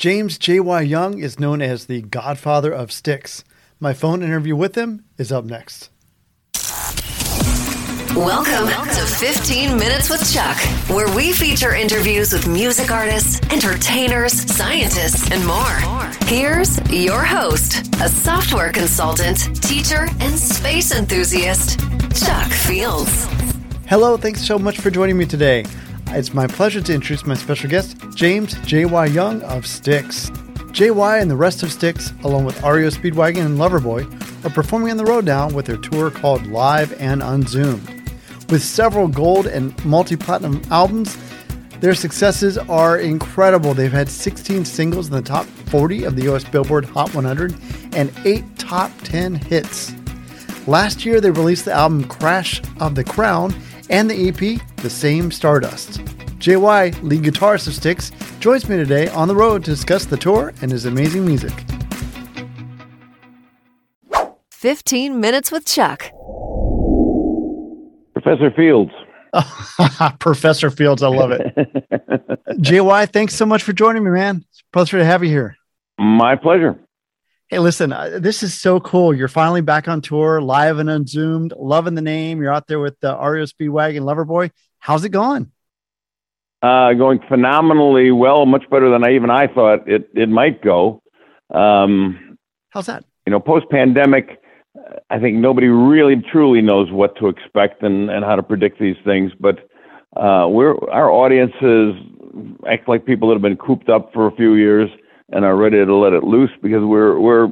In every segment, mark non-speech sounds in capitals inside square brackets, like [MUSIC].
James J.Y. Young is known as the godfather of Styx. My phone interview with him is up next. Welcome to 15 Minutes with Chuck, where we feature interviews with music artists, entertainers, scientists, and more. Here's your host, a software consultant, teacher, and space enthusiast, Chuck Fields. Hello, thanks so much for joining me today. It's my pleasure to introduce my special guest, James J.Y. Young of Styx. JY and the rest of Styx, along with REO Speedwagon and Loverboy, are performing on the road now with their tour called Live and Unzoomed. With several gold and multi platinum albums, their successes are incredible. They've had 16 singles in the top 40 of the US Billboard Hot 100 and 8 top 10 hits. Last year, they released the album Crash of the Crown and the EP The Same Stardust. JY, lead guitarist of Styx, joins me today on the road to discuss the tour and his amazing music. 15 Minutes with Chuck. Professor Fields. [LAUGHS] Professor Fields, I love it. [LAUGHS] JY, thanks so much for joining me, man. It's a pleasure to have you here. My pleasure. Hey, listen, uh, this is so cool. You're finally back on tour, live and unzoomed, loving the name. You're out there with the REO Speedwagon Loverboy. How's it going? Uh, going phenomenally well, much better than I even I thought it, it might go. Um, How's that? You know, post pandemic, I think nobody really truly knows what to expect and, and how to predict these things. But uh, we're our audiences act like people that have been cooped up for a few years and are ready to let it loose because we're we're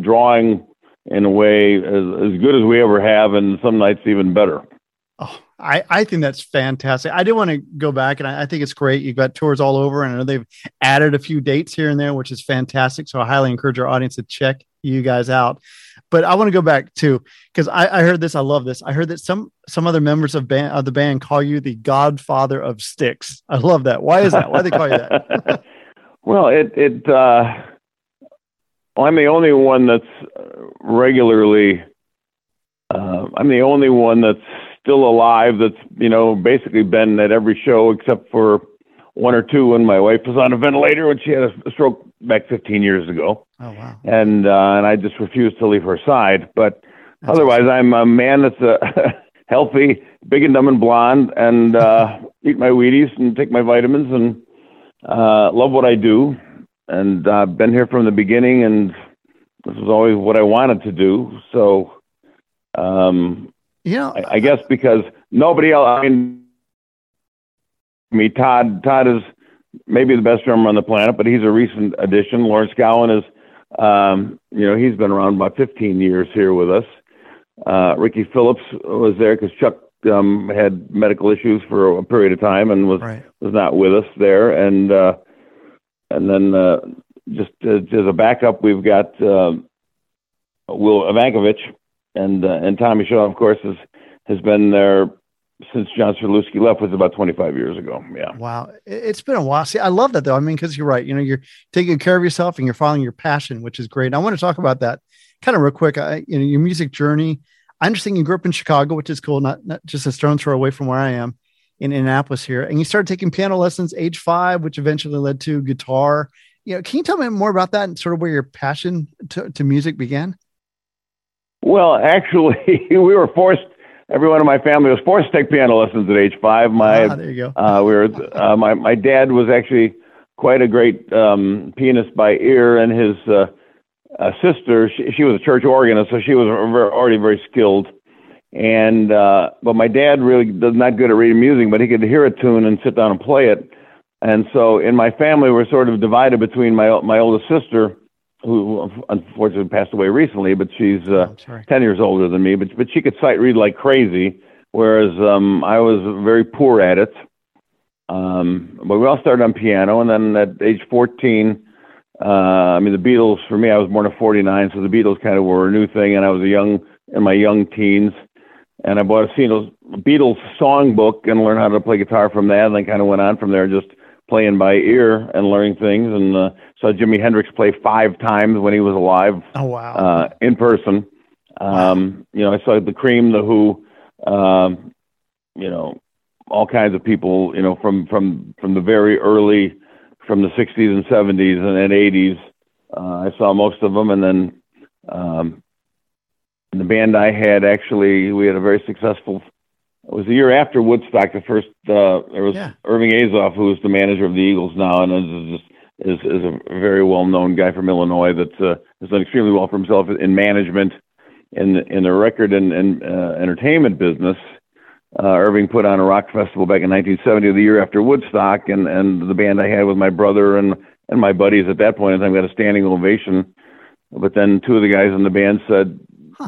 drawing in a way as, as good as we ever have, and some nights even better. Oh, I, I think that's fantastic. I do want to go back, and I, I, think it's great. You've got tours all over, and I know they've added a few dates here and there, which is fantastic. So I highly encourage our audience to check you guys out. But I want to go back too because I, I, heard this. I love this. I heard that some some other members of band of the band call you the Godfather of Styx. I love that. Why is that? Why do they call you that? [LAUGHS] well, it it. Uh, well, I'm the only one that's regularly. Uh, I'm the only one that's still alive. That's you know basically been at every show except for one or two when my wife was on a ventilator when she had a stroke back 15 years ago. Oh wow! And uh, and I just refused to leave her side. But that's otherwise, awesome. I'm a man that's a [LAUGHS] healthy, big and dumb and blonde, and uh, [LAUGHS] eat my Wheaties and take my vitamins and uh, love what I do. And I've uh, been here from the beginning, and this was always what I wanted to do. So, um, you know, I, I guess because nobody else. I mean, me, Todd. Todd is maybe the best drummer on the planet, but he's a recent addition. Lawrence Gowan is, um, you know, he's been around about 15 years here with us. Uh, Ricky Phillips was there because Chuck um, had medical issues for a period of time and was right. was not with us there. And uh, and then uh, just uh, as a backup, we've got uh, Will Evankovich and uh, and Tommy Shaw, of course, has has been there since John Curulewski left was about 25 years ago. Yeah. Wow. It's been a while. See, I love that though. I mean, because you're right. You know, you're taking care of yourself and you're following your passion, which is great. And I want to talk about that kind of real quick. I, you know, your music journey. I understand you grew up in Chicago, which is cool, not, not just a stone's throw away from where I am in Indianapolis here. And you started taking piano lessons age five, which eventually led to guitar. You know, can you tell me more about that and sort of where your passion to, to music began? Well, actually, [LAUGHS] we were forced everyone in my family was forced to take piano lessons at age five. My ah, there you go. uh, we were uh, my my dad was actually quite a great um, pianist by ear, and his uh, uh, sister she, she was a church organist, so she was already very skilled. And uh, but my dad really was not good at reading music, but he could hear a tune and sit down and play it. And so in my family, we're sort of divided between my my oldest sister who unfortunately passed away recently, but she's uh, oh, ten years older than me. But but she could sight read like crazy, whereas um, I was very poor at it. Um, but we all started on piano, and then at age fourteen, uh, I mean the Beatles. For me, I was born in '49, so the Beatles kind of were a new thing, and I was a young in my young teens. And I bought a Beatles, Beatles songbook and learned how to play guitar from that, and then kind of went on from there, just playing by ear and learning things. And uh, saw Jimi Hendrix play five times when he was alive. Oh wow! Uh, in person, um, you know, I saw the Cream, the Who, um, you know, all kinds of people. You know, from from from the very early from the 60s and 70s and then 80s. Uh, I saw most of them, and then um, the band I had actually we had a very successful. It was the year after Woodstock. The first uh, there was Yeah. Irving Azoff, who is the manager of the Eagles now, and is is is a very well known guy from Illinois that uh, has done extremely well for himself in management, in in the record and, and uh, entertainment business. Uh, Irving put on a rock festival back in 1970, the year after Woodstock, and and the band I had with my brother and and my buddies at that point in time got a standing ovation. But then two of the guys in the band said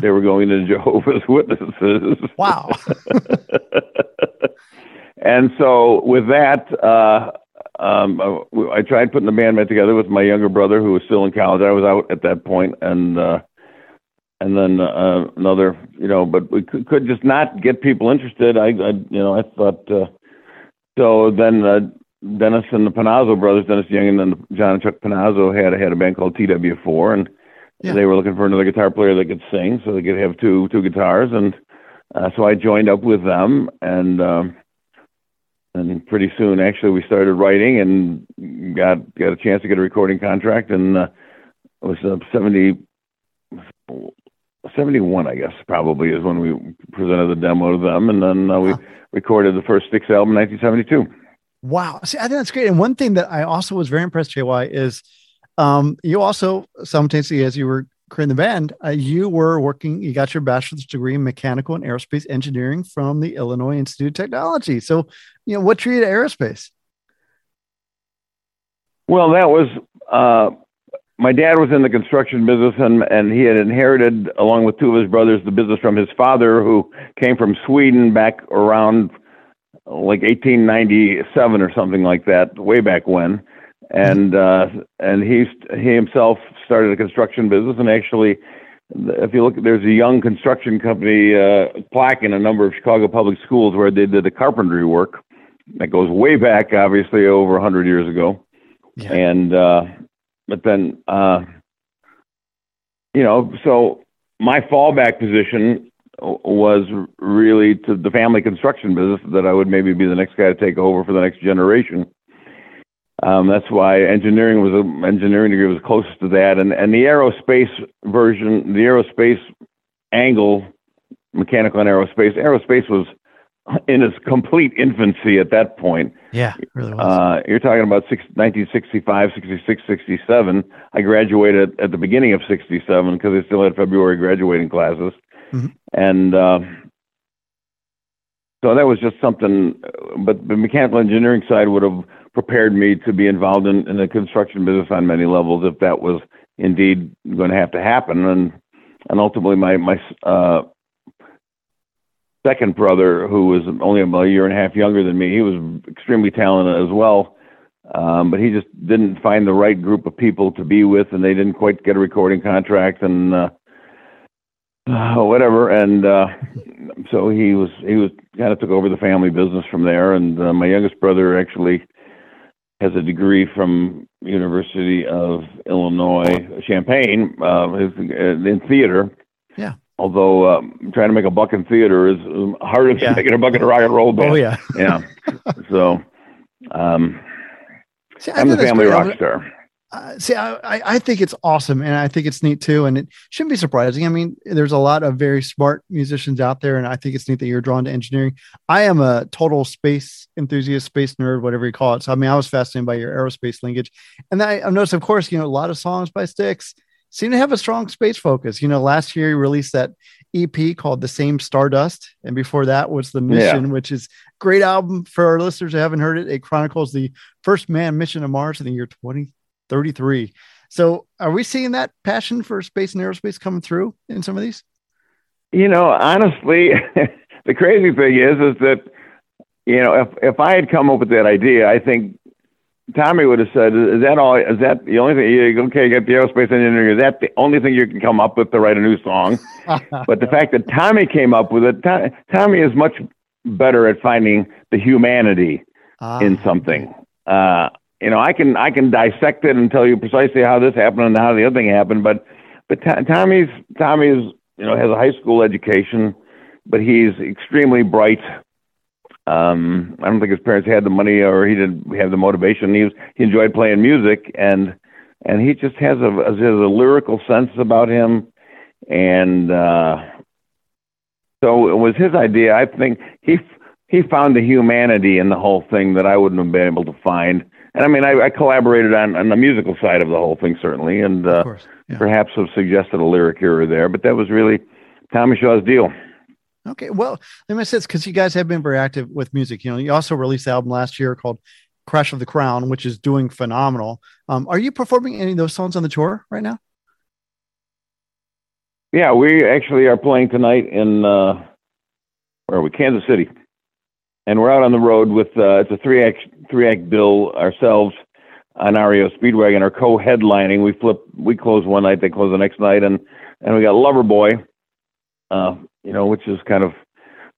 they were going to Jehovah's [LAUGHS] Witnesses. Wow. [LAUGHS] and so with that, uh, um, I, I tried putting the band back together with my younger brother, who was still in college. I was out at that point, and uh, and then uh, another, you know, but we could, could just not get people interested. I, I you know, I thought. Uh, so then uh, Dennis and the Panozzo brothers, Dennis DeYoung and then John and Chuck Panozzo had had a band called TW4, and Yeah. they were looking for another guitar player that could sing, so they could have two two guitars, and uh, so I joined up with them, and um, and pretty soon, actually, we started writing and got got a chance to get a recording contract, and uh, it was uh, 70, 71, I guess, probably is when we presented the demo to them, and then uh, we recorded the first Styx album in 1972. Wow. See, I think that's great. And one thing that I also was very impressed, JY, is um, you also simultaneously, as you were creating the band, uh, you were working, you got your bachelor's degree in mechanical and aerospace engineering from the Illinois Institute of Technology. So, you know, what drew you to aerospace? Well, that was uh, my dad was in the construction business, and and he had inherited, along with two of his brothers, the business from his father, who came from Sweden back around like 1897 or something like that, way back when. And uh, and he he himself started a construction business, and actually, if you look, there's a young construction company uh, plaque in a number of Chicago public schools where they did the carpentry work. That goes way back, obviously, over 100 years ago Yeah. and uh but then uh you know so my fallback position was really to the family construction business that I would maybe be the next guy to take over for the next generation. Um that's why engineering was a engineering degree was closest to that. And and the aerospace version the aerospace angle mechanical and aerospace aerospace was in its complete infancy at that point Yeah, really was. uh, you're talking about six, 1965, 66, 67. I graduated at the beginning of 67 because I still had February graduating classes. Mhm. And uh, so that was just something, but the mechanical engineering side would have prepared me to be involved in, in the construction business on many levels if that was indeed going to have to happen. And, and ultimately, my, my uh, second brother, who was only a year and a half younger than me, he was extremely talented as well. Um, but he just didn't find the right group of people to be with, and they didn't quite get a recording contract and uh, uh, whatever. And uh, [LAUGHS] so he was he was kind of took over the family business from there. And uh, my youngest brother actually has a degree from University of Illinois Champaign uh, uh, in theater. Yeah. Although um, trying to make a buck in theater is um, harder than Yeah. making a buck in a rock and roll band. oh, yeah. yeah. [LAUGHS] So, um, See, I'm the family great. rock star. Uh, see, I, I think it's awesome, and I think it's neat too, and it shouldn't be surprising. I mean, there's a lot of very smart musicians out there, and I think it's neat that you're drawn to engineering. I am a total space enthusiast, space nerd, whatever you call it. So, I mean, I was fascinated by your aerospace linkage, and I, I've noticed, of course, you know, a lot of songs by Styx seem to have a strong space focus. You know, last year you released that EP called "The Same Stardust," and before that was "The Mission," which is great album for our listeners who haven't heard it. It chronicles the first man mission to Mars in the year 2033. So, are we seeing that passion for space and aerospace coming through in some of these? You know, honestly, [LAUGHS] the crazy thing is, is that you know, if if I had come up with that idea, I think Tommy would have said, "Is that all? Is that the only thing? You, okay, you got the aerospace engineer. Is that the only thing you can come up with to write a new song?" [LAUGHS] But the fact that Tommy came up with it, To- Tommy is much better at finding the humanity Ah, in something. Uh, you know, I can I can dissect it and tell you precisely how this happened and how the other thing happened. But but To- Tommy's Tommy's you know has a high school education, but he's extremely bright. Um, I don't think his parents had the money or he didn't have the motivation. He was, he enjoyed playing music and and he just has a has a lyrical sense about him and uh so it was his idea. I think he he found the humanity in the whole thing that I wouldn't have been able to find. And I mean, I, I collaborated on, on the musical side of the whole thing certainly, and uh, yeah. perhaps have suggested a lyric here or there. But that was really Tommy Shaw's deal. Okay, well, that makes sense because you guys have been very active with music. You know, you also released the album last year called "Crash of the Crown," which is doing phenomenal. Um, are you performing any of those songs on the tour right now? Yeah, we actually are playing tonight in uh, where are we? Kansas City, and we're out on the road with uh, it's a three act three act bill ourselves on REO Speedwagon are co-headlining. We flip, we close one night, they close the next night, and and we got Loverboy, uh, you know, which is kind of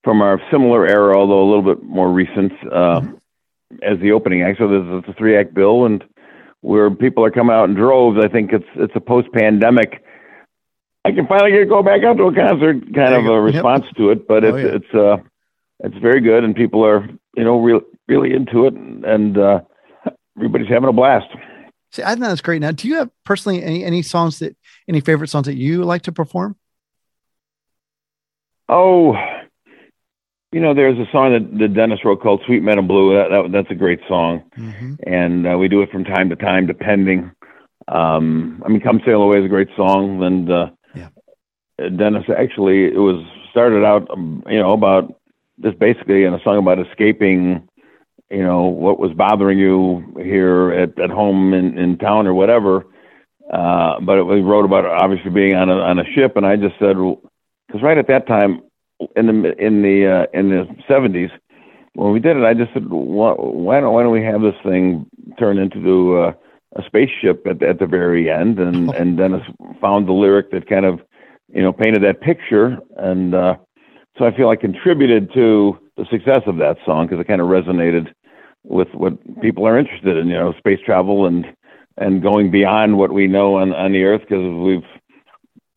from our similar era, although a little bit more recent, uh, mm-hmm. as the opening act. So there's a three act bill, and where people are coming out in droves. I think it's it's a post pandemic. I can finally get go back out to a concert, kind of a response yep. to it, but oh, it's yeah. it's uh it's very good, and people are you know really really into it, and, and uh, everybody's having a blast. See, I think that's great. Now, do you have personally any any songs that any favorite songs that you like to perform? Oh, you know, there's a song that, that Dennis wrote called "Suite Madame Blue." That, that that's a great song, mm-hmm. and uh, we do it from time to time, depending. Um, I mean, "Come Sail Away" is a great song, and uh, yeah. Dennis actually it was started out, um, you know, about just basically in a song about escaping you know what was bothering you here at, at home in, in town or whatever. Uh, but it, we wrote about obviously being on a on a ship, and I just said because right at that time in the in the uh, in the seventies when we did it, I just said why, why don't why don't we have this thing turn into uh, a spaceship at at the very end, and [LAUGHS] and Dennis found the lyric that kind of you know painted that picture, and uh, so I feel I contributed to the success of that song because it kind of resonated with what people are interested in, you know, space travel and and going beyond what we know on on the Earth because we've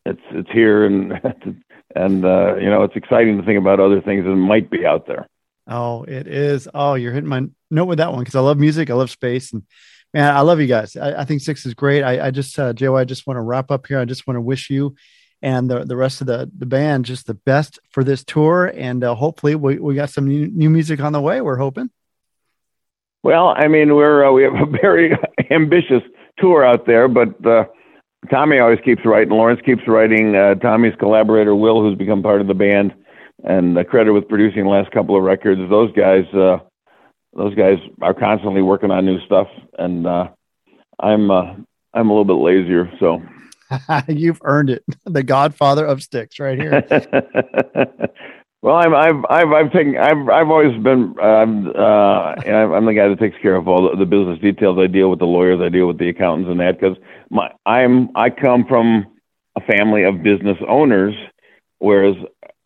it's it's here and [LAUGHS] and uh, you know it's exciting to think about other things that might be out there. Oh, it is. Oh, you're hitting my note with that one because I love music, I love space, and man, I love you guys. I, I think Styx is great. I, I just, uh, JY, I just want to wrap up here. I just want to wish you and the, the rest of the, the band just the best for this tour, and uh, hopefully we, we got some new, new music on the way. We're hoping. Well, I mean, we're uh, we have a [LAUGHS] very ambitious tour out there, but uh, Tommy always keeps writing. Lawrence keeps writing. Uh, Tommy's collaborator Will, who's become part of the band, and uh, credit with producing the last couple of records. Those guys, uh, those guys are constantly working on new stuff, and uh, I'm uh, I'm a little bit lazier, so. [LAUGHS] You've earned it. The Godfather of Styx right here. [LAUGHS] Well, I'm, I've, I've, I've taken, I've, I've always been, um, uh, I'm the guy that takes care of all the, the business details. I deal with the lawyers, I deal with the accountants and that because my, I'm, I come from a family of business owners, whereas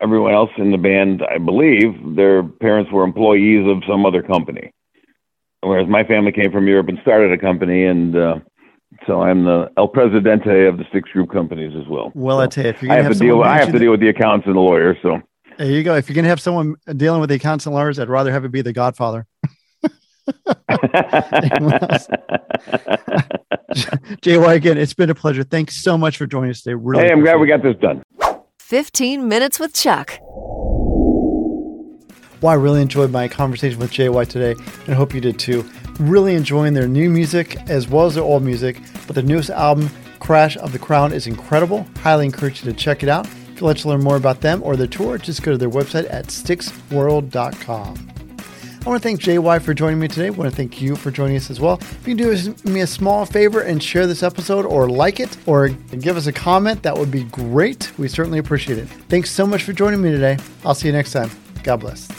everyone else in the band, I believe, their parents were employees of some other company. Whereas my family came from Europe and started a company, and uh, so I'm the El Presidente of the Styx Group companies as well. Well, so I tell you, if you're I have, have to deal, I have to deal with the accountants and the lawyers. So there you go. If you're gonna have someone dealing with the accounts and lawyers, I'd rather have it be the Godfather. [LAUGHS] [LAUGHS] JY, again, it's been a pleasure. Thanks so much for joining us today. Really, hey, I'm glad we got this done. 15 minutes with Chuck. Well, I really enjoyed my conversation with JY today, and I hope you did too. Really enjoying their new music as well as their old music, but their newest album, Crash of the Crown, is incredible. Highly encourage you to check it out. If you'd like to learn more about them or their tour, just go to their website at styxworld.com. I want to thank JY for joining me today. I want to thank you for joining us as well. If you can do me a small favor and share this episode or like it or give us a comment, that would be great. We certainly appreciate it. Thanks so much for joining me today. I'll see you next time. God bless.